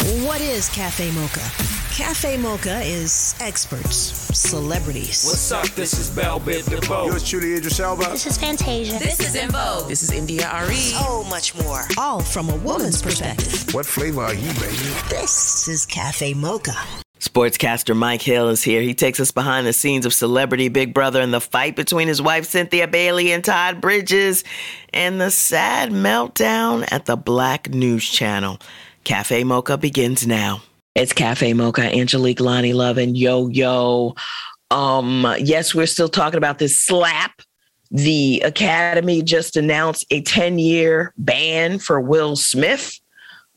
What is Cafe Mocha? Cafe Mocha is experts, celebrities. What's up? This is Bell Biv DeVoe. Yours truly, Idris Elba. This is Fantasia. This is En Vogue. This is India Arie. So much more. All from a woman's perspective. What flavor are you, baby? This is Cafe Mocha. Sportscaster Mike Hill is here. He takes us behind the scenes of Celebrity Big Brother and the fight between his wife Cynthia Bailey and Todd Bridges and the sad meltdown at the Black News Channel. Cafe Mocha begins now. It's Cafe Mocha, Angelique, Loni Love, and Yo Yo. Um, yes, we're still talking about this slap. The Academy just announced a 10 year ban for Will Smith.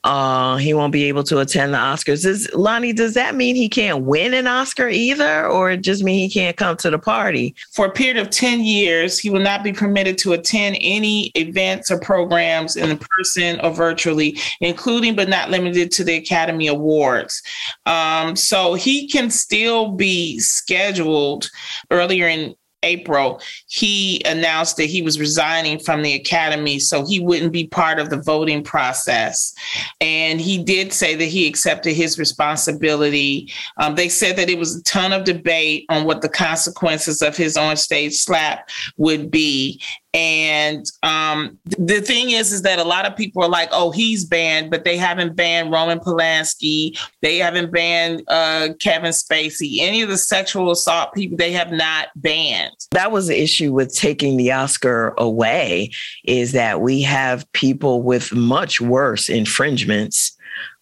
Uh, he won't be able to attend the Oscars. Does, Loni, does that mean he can't win an Oscar either, or just mean he can't come to the party? For a period of 10 years, he will not be permitted to attend any events or programs in person or virtually, including but not limited to the Academy Awards. Um, so he can still be scheduled earlier in April, he announced that he was resigning from the academy so he wouldn't be part of the voting process. And he did say that he accepted his responsibility. Um, they said that it was a ton of debate on what the consequences of his on-stage slap would be. And um, the thing is, is that a lot of people are like, "Oh, he's banned," but they haven't banned Roman Polanski. They haven't banned uh, Kevin Spacey. Any of the sexual assault people, they have not banned. That was the issue with taking the Oscar away, is that we have people with much worse infringements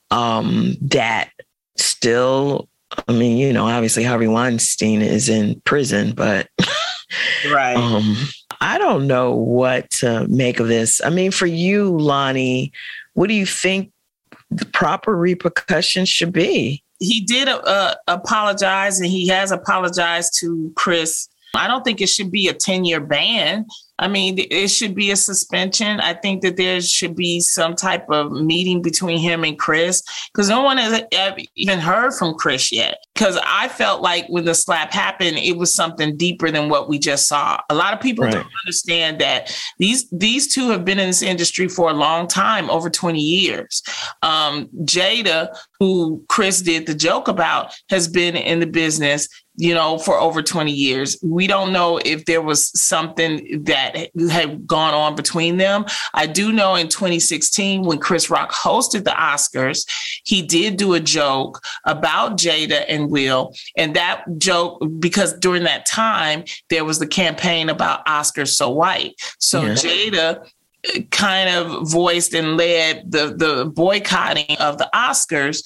um, that still. I mean, you know, obviously Harvey Weinstein is in prison, but right. Um, I don't know what to make of this. I mean, for you, Loni, what do you think the proper repercussions should be? He did uh, apologize and he has apologized to Chris. I don't think it should be a 10 year ban. I mean, it should be a suspension. I think that there should be some type of meeting between him and Chris because no one has even heard from Chris yet. Because I felt like when the slap happened, it was something deeper than what we just saw. A lot of people right. don't understand that these these two have been in this industry for a long time, over 20 years. Um, Jada, who Chris did the joke about, has been in the business you know, for over 20 years. We don't know if there was something that had gone on between them. I do know in 2016, when Chris Rock hosted the Oscars, he did do a joke about Jada and Will. And that joke, because during that time, there was the campaign about Oscars So White. So yeah. Jada uh, kind of voiced and led the, the boycotting of the Oscars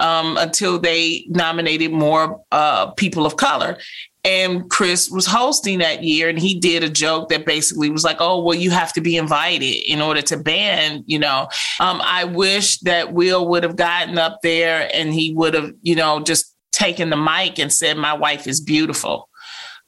um, until they nominated more uh, people of color. And Chris was hosting that year, and he did a joke that basically was like, "Oh, well, you have to be invited in order to ban." You know, um, I wish that Will would have gotten up there and he would have, you know, just taken the mic and said, "My wife is beautiful."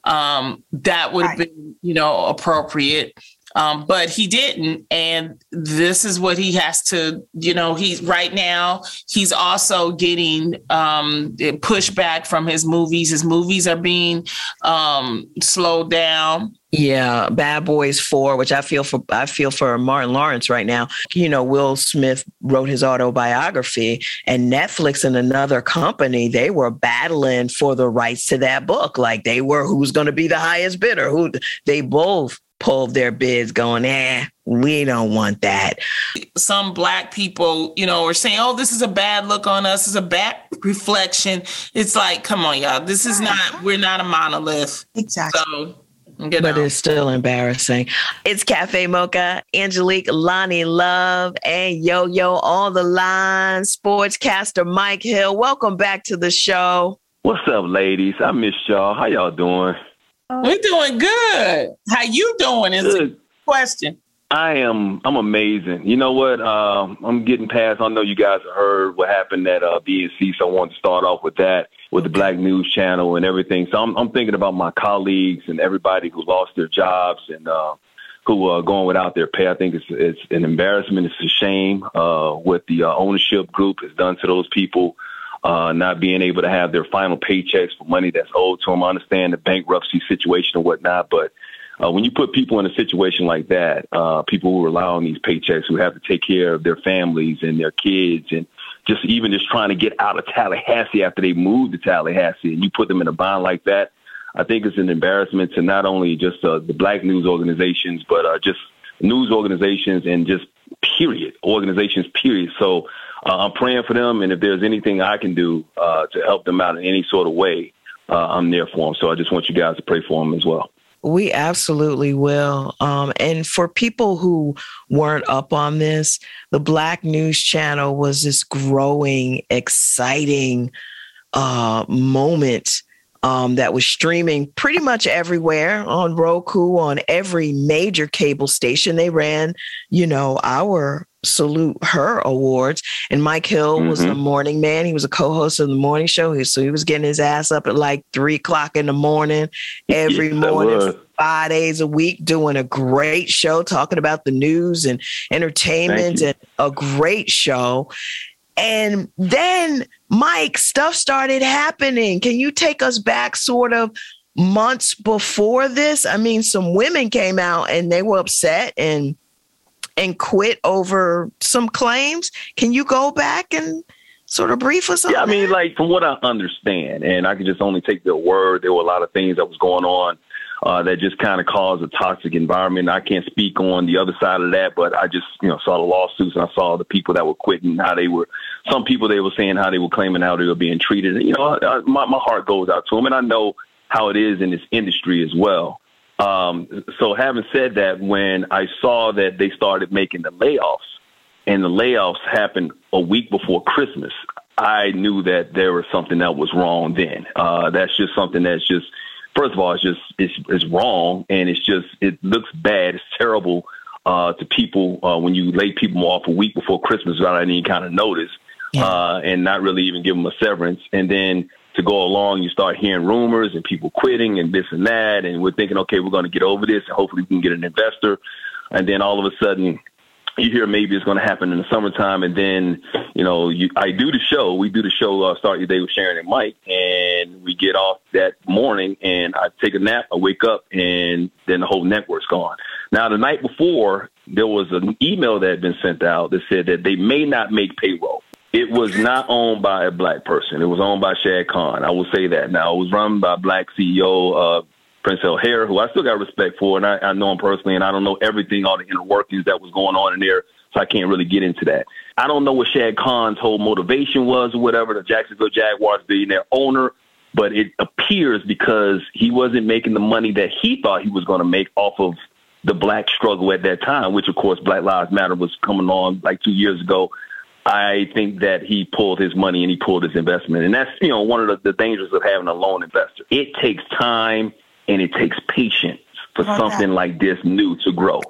Um, that would have right. been, you know, appropriate. Um, but he didn't. And this is what he has to, you know, he's right now, he's also getting um, pushback from his movies. His movies are being um, slowed down. Yeah, Bad Boys Four, which I feel for I feel for Martin Lawrence right now. You know, Will Smith wrote his autobiography, and Netflix and another company they were battling for the rights to that book. Like they were who's going to be the highest bidder. Who they both pulled their bids going, eh, we don't want that. Some black people, you know, are saying, oh, this is a bad look on us, is a bad reflection. It's like, come on, y'all. This is not, we're not a monolith. Exactly. So, but it's still embarrassing. It's Cafe Mocha, Angelique, Loni Love, and Yo Yo on the line. Sportscaster Mike Hill. Welcome back to the show. What's up, ladies? I miss y'all. How y'all doing? We're doing good. How you doing is good. the question. I am. I'm amazing. You know what? Um, I'm getting past. I know you guys have heard what happened at uh, BNC, so I want to start off with that, with the Black News Channel and everything. So I'm, I'm thinking about my colleagues and everybody who lost their jobs and uh, who are going without their pay. I think it's it's an embarrassment. It's a shame uh, what the uh, ownership group has done to those people. Uh, not being able to have their final paychecks for money that's owed to them. I understand the bankruptcy situation and whatnot, but uh, when you put people in a situation like that, uh, people who rely on these paychecks, who have to take care of their families and their kids, and just even just trying to get out of Tallahassee after they moved to Tallahassee, and you put them in a bond like that, I think it's an embarrassment to not only just uh, the black news organizations, but uh, just news organizations and just period organizations period. So uh, I'm praying for them, and if there's anything I can do uh, to help them out in any sort of way, uh, I'm there for them. So I just want you guys to pray for them as well. We absolutely will. Um, and for people who weren't up on this, the Black News Channel was this growing, exciting uh, moment um, that was streaming pretty much everywhere on Roku, on every major cable station. They ran, you know, our salute her awards. And Mike Hill mm-hmm. was the morning man. He was a co-host of the morning show. So he was getting his ass up at like three o'clock in the morning every yes, morning, five days a week, doing a great show, talking about the news and entertainment and a great show. And then, Mike, stuff started happening. Can you take us back sort of months before this? I mean, some women came out and they were upset and and quit over some claims. Can you go back and sort of brief us on Yeah, I mean, that? like from what I understand, and I can just only take their word, there were a lot of things that was going on uh, that just kind of caused a toxic environment. I can't speak on the other side of that, but I just, you know, saw the lawsuits and I saw the people that were quitting, how they were, some people they were saying how they were claiming how they were being treated. And, you know, I, my, my heart goes out to them and I know how it is in this industry as well. Um, so having said that, when I saw that they started making the layoffs and the layoffs happened a week before Christmas, I knew that there was something that was wrong then. Uh, that's just something that's just, first of all, it's just it's it's wrong, and it's just it looks bad. It's terrible uh, to people uh, when you lay people off a week before Christmas without any kind of notice, yeah. uh, and not really even give them a severance, and then to go along, you start hearing rumors and people quitting and this and that, and we're thinking, okay, we're going to get over this, and hopefully we can get an investor, and then all of a sudden you hear maybe it's going to happen in the summertime, and then you know you, I do the show. We do the show uh, start your day with Sharon and Mike, and we get off that morning, and I take a nap. I wake up, and then the whole network's gone. Now the night before, there was an email that had been sent out that said that they may not make payroll. It was not owned by a black person. It was owned by Shad Khan. I will say that. Now it was run by a black CEO. Uh, Princell Hair, who I still got respect for, and I, I know him personally, and I don't know everything, all the inner workings that was going on in there, so I can't really get into that. I don't know what Shad Khan's whole motivation was or whatever, the Jacksonville Jaguars being their owner, but it appears because he wasn't making the money that he thought he was going to make off of the black struggle at that time, which of course Black Lives Matter was coming on like two years ago. I think that he pulled his money and he pulled his investment. And that's, you know, one of the, the dangers of having a lone investor. It takes time and it takes patience for something like this new to grow.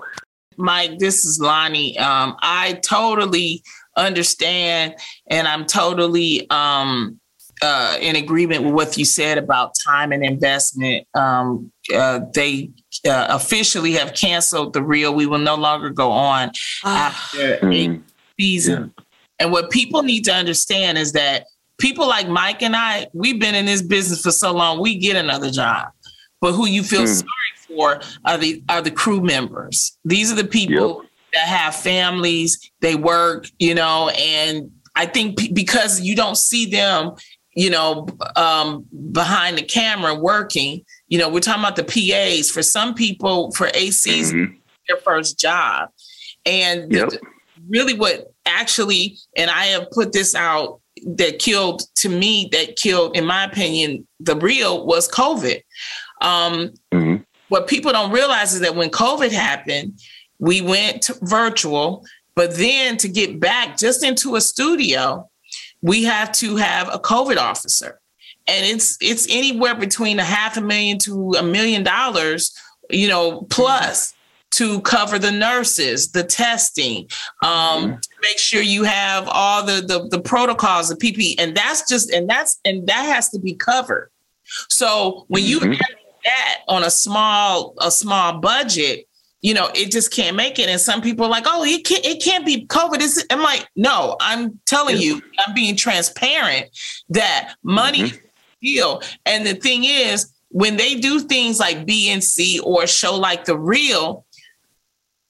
Mike, this is Loni. Um, I totally understand, and I'm totally um, uh, in agreement with what you said about time and investment. Um, uh, they uh, officially have canceled the real. We will no longer go on ah. after mm. a season. Yeah. And what people need to understand is that people like Mike and I, we've been in this business for so long, we get another job but who you feel mm. sorry for are the are the crew members. These are the people yep. that have families, they work, you know, and I think p- because you don't see them, you know, um, behind the camera working, you know, we're talking about the PAs. For some people, for ACs, mm-hmm. their first job, and yep. the, really what actually, and I have put this out that killed to me that killed in my opinion the real was covid um, mm-hmm. What people don't realize is that when COVID happened, we went virtual, but then to get back just into a studio, we have to have a COVID officer. And it's it's anywhere between a half a million to a million dollars, you know, plus to cover the nurses, the testing, um, mm-hmm. make sure you have all the, the the protocols, the PPE, and that's just and that's and that has to be covered. So when you mm-hmm. have that on a small a small budget, you know, it just can't make it. And some people are like, oh, it can't, it can't be COVID. It's, I'm like, no, I'm telling you, I'm being transparent that money mm-hmm. deal. And the thing is, when they do things like BNC or show like The Real,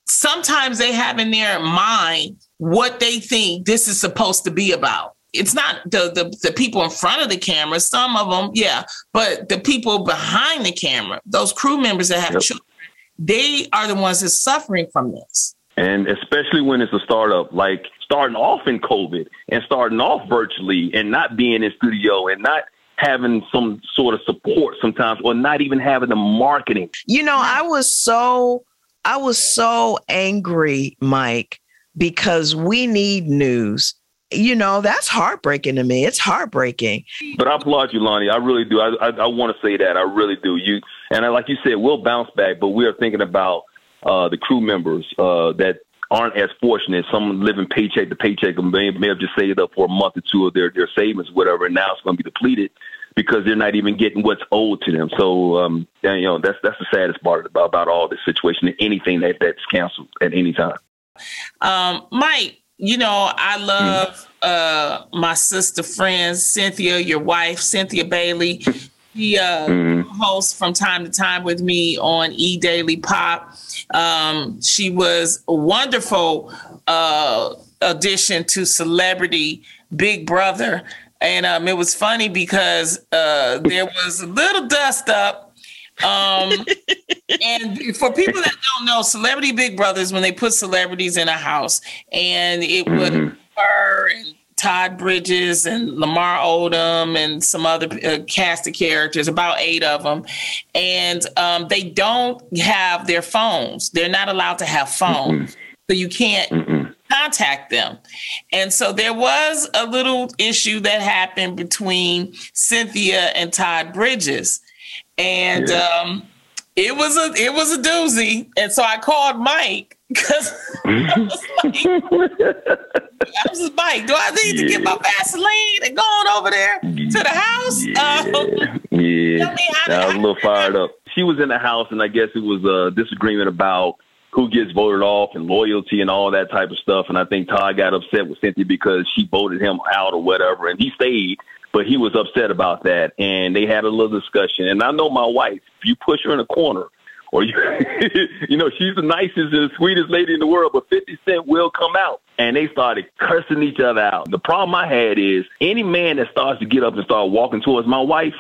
sometimes they have in their mind what they think this is supposed to be about. It's not the, the the people in front of the camera. Some of them, yeah, but the people behind the camera, those crew members that have yep. children, they are the ones that's suffering from this. And especially when it's a startup, like starting off in COVID and starting off virtually and not being in studio and not having some sort of support sometimes or not even having the marketing. You know, I was so I was so angry, Mike, because we need news. You know, that's heartbreaking to me. It's heartbreaking. But I applaud you, Loni. I really do. I, I, I want to say that. I really do. You and I, like you said, we'll bounce back, but we are thinking about uh, the crew members uh, that aren't as fortunate. Some living paycheck to paycheck and may, may have just saved up for a month or two of their, their savings, whatever, and now it's going to be depleted because they're not even getting what's owed to them. So, um, and, you know, that's that's the saddest part about, about all this situation. Anything that that's canceled at any time. Um, Mike, you know, I love mm. uh, my sister friends, Cynthia, your wife, Cynthia Bailey. She uh, mm. hosts from time to time with me on E Daily Pop. Um, she was a wonderful uh, addition to Celebrity Big Brother. And um, it was funny because uh, there was a little dust up. Um, and for people that don't know, Celebrity Big Brothers, when they put celebrities in a house, and it would mm-hmm. her and Todd Bridges and Lamar Odom and some other uh, cast of characters, about eight of them. And um, they don't have their phones. They're not allowed to have phones. Mm-hmm. So you can't mm-hmm contact them. And so there was a little issue that happened between Cynthia and Todd Bridges. And yeah. um, it was a it was a doozy. And so I called Mike because I was like, I was just, Mike, do I need yeah. to get my Vaseline and go on over there to the house? Yeah, um, yeah. I was a little fired up. She was in the house, and I guess it was a disagreement about who gets voted off and loyalty and all that type of stuff. And I think Todd got upset with Cynthia because she voted him out or whatever, and he stayed, but he was upset about that. And they had a little discussion. And I know my wife, if you push her in a corner, or you, you know, she's the nicest and sweetest lady in the world, but 50 Cent will come out. And they started cursing each other out. The problem I had is any man that starts to get up and start walking towards my wife,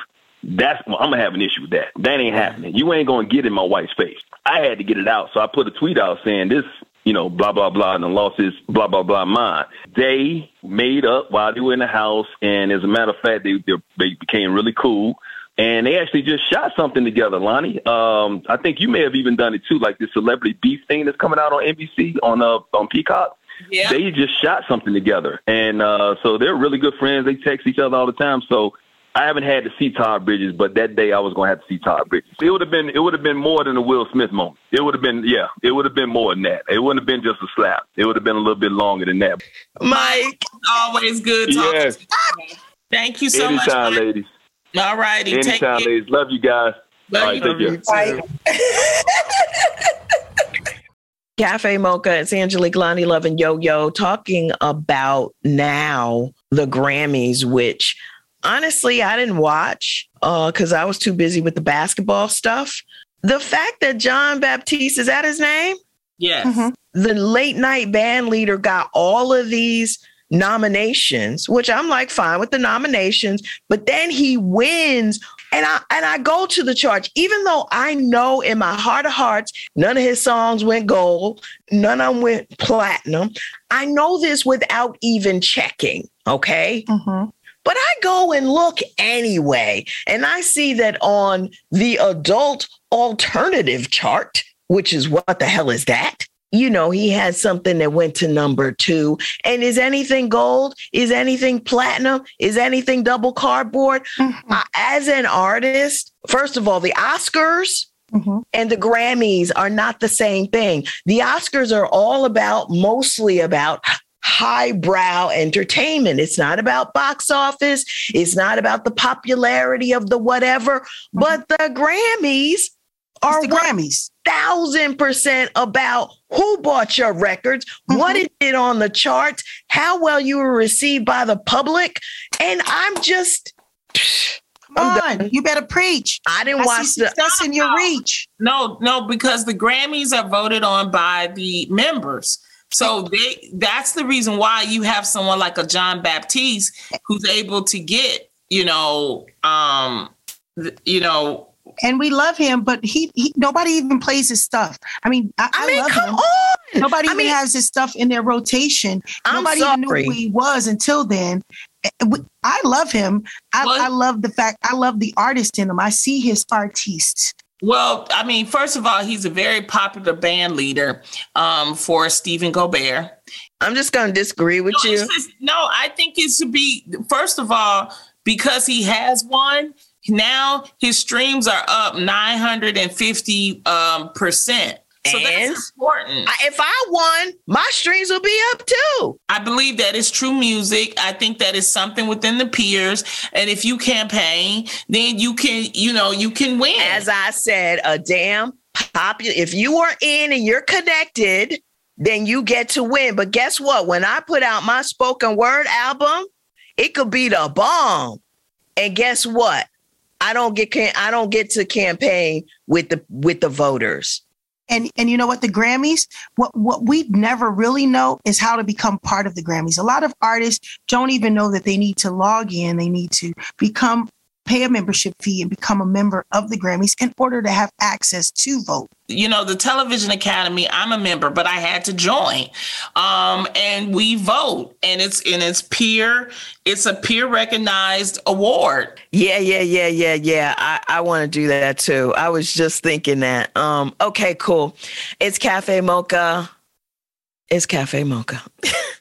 that's I'm gonna have an issue with that. That ain't happening. You ain't gonna get in my wife's face. I had to get it out, so I put a tweet out saying this, you know, blah blah blah, and the loss is blah blah blah mine. They made up while they were in the house, and as a matter of fact, they they, they became really cool. And they actually just shot something together, Loni. Um, I think you may have even done it too, like this celebrity beef thing that's coming out on NBC on uh on Peacock. Yeah. They just shot something together, and uh, so they're really good friends. They text each other all the time. So I haven't had to see Todd Bridges, but that day I was going to have to see Todd Bridges. It would have been it would have been more than a Will Smith moment. It would have been yeah, it would have been more than that. It wouldn't have been just a slap. It would have been a little bit longer than that. Mike, always good talking. Yes. Thank you so Anytime, much. Anytime, ladies. All righty. Anytime, ladies. Love you guys. Love All right, you. take care. Cafe Mocha, it's Angelique Loni Love and Yo Yo talking about now the Grammys, which honestly, I didn't watch because uh, I was too busy with the basketball stuff. The fact that Jon Batiste is that his name? Yes. Mm-hmm. The late night band leader got all of these nominations, which I'm like fine with the nominations, but then he wins and I and I go to the charts, even though I know in my heart of hearts, none of his songs went gold, none of them went platinum. I know this without even checking. Okay. Mm-hmm. But I go and look anyway, and I see that on the adult alternative chart, which is what the hell is that? You know, he had something that went to number two. And is anything gold? Is anything platinum? Is anything double cardboard? Mm-hmm. Uh, as an artist, first of all, the Oscars, Mm-hmm. And the Grammys are not the same thing. The Oscars are all about, mostly about highbrow entertainment. It's not about box office. It's not about the popularity of the whatever, mm-hmm. but the Grammys are the Grammys. Thousand percent about who bought your records, mm-hmm. what it did on the charts, how well you were received by the public. And I'm just Come on, you better preach. I didn't I watch the success in your reach. No, no, because the Grammys are voted on by the members. So they that's the reason why you have someone like a Jon Batiste who's able to get, you know, um you know and we love him, but he, he nobody even plays his stuff. I mean, I, I, I mean, love come him. on. Nobody I even mean, has his stuff in their rotation. I'm nobody sorry. even knew who he was until then. I love him. I, I love the fact I love the artist in him. I see his artiste. Well, I mean, first of all, he's a very popular band leader um, for Stephen Colbert. I'm just going to disagree with no, you. Just, no, I think it should be, first of all, because he has one, now his streams are up 950 um, percent. So and that's important. If I won, my streams will be up too. I believe that is true music. I think that is something within the peers. And if you campaign, then you can, you know, you can win. As I said, a damn popular. If you are in and you're connected, then you get to win. But guess what? When I put out my spoken word album, it could be the bomb. And guess what? I don't get I don't get to campaign with the with the voters. And and you know what the Grammys what what we never really know is how to become part of the Grammys. A lot of artists don't even know that they need to log in, they need to become pay a membership fee and become a member of the Grammys in order to have access to vote. You know, the Television Academy, I'm a member, but I had to join. Um, and we vote and it's and it's peer, it's a peer recognized award. Yeah, yeah, yeah, yeah, yeah. I, I want to do that too. I was just thinking that. Um, okay, cool. It's Cafe Mocha. It's Cafe Mocha.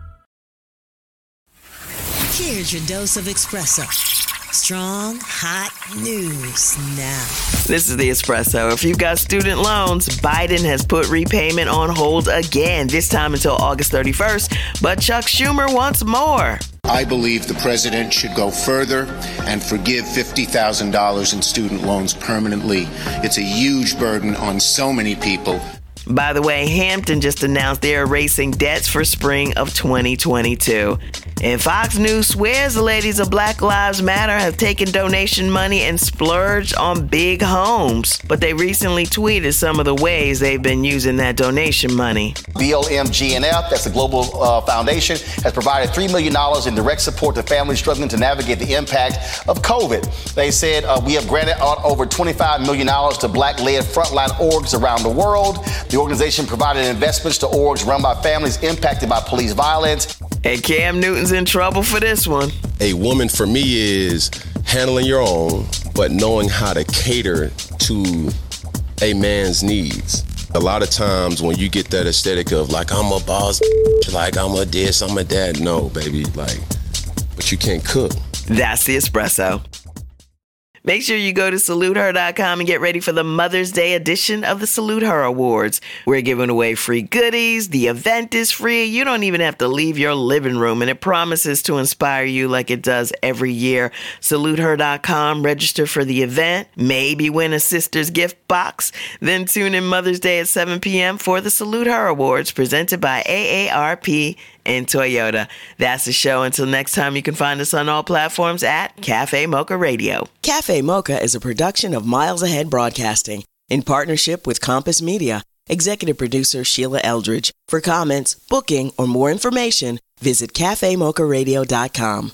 Here's your dose of espresso. Strong, hot news now. This is the espresso. If you've got student loans, Biden has put repayment on hold again, this time until August 31st. But Chuck Schumer wants more. I believe the president should go further and forgive $50,000 in student loans permanently. It's a huge burden on so many people. By the way, Hampton just announced they're erasing debts for spring of 2022. And Fox News swears the ladies of Black Lives Matter have taken donation money and splurged on big homes. But they recently tweeted some of the ways they've been using that donation money. BLM that's the global uh, foundation, has provided $3 million in direct support to families struggling to navigate the impact of COVID. They said uh, we have granted out over $25 million to black led frontline orgs around the world. The organization provided investments to orgs run by families impacted by police violence. And Cam Newton's in trouble for this one. A woman for me is handling your own, but knowing how to cater to a man's needs. A lot of times when you get that aesthetic of like I'm a boss, like I'm a this, I'm a that, no, baby, like, but you can't cook. That's the espresso. Make sure you go to saluteher.com and get ready for the Mother's Day edition of the Salute Her Awards. We're giving away free goodies. The event is free. You don't even have to leave your living room, and it promises to inspire you like it does every year. Saluteher.com, register for the event, maybe win a sister's gift box. Then tune in Mother's Day at 7 p.m. for the Salute Her Awards presented by AARP and Toyota. That's the show. Until next time, you can find us on all platforms at Cafe Mocha Radio. Cafe Mocha is a production of Miles Ahead Broadcasting in partnership with Compass Media. Executive producer Sheila Eldridge. For comments, booking, or more information, visit cafemocharadio.com.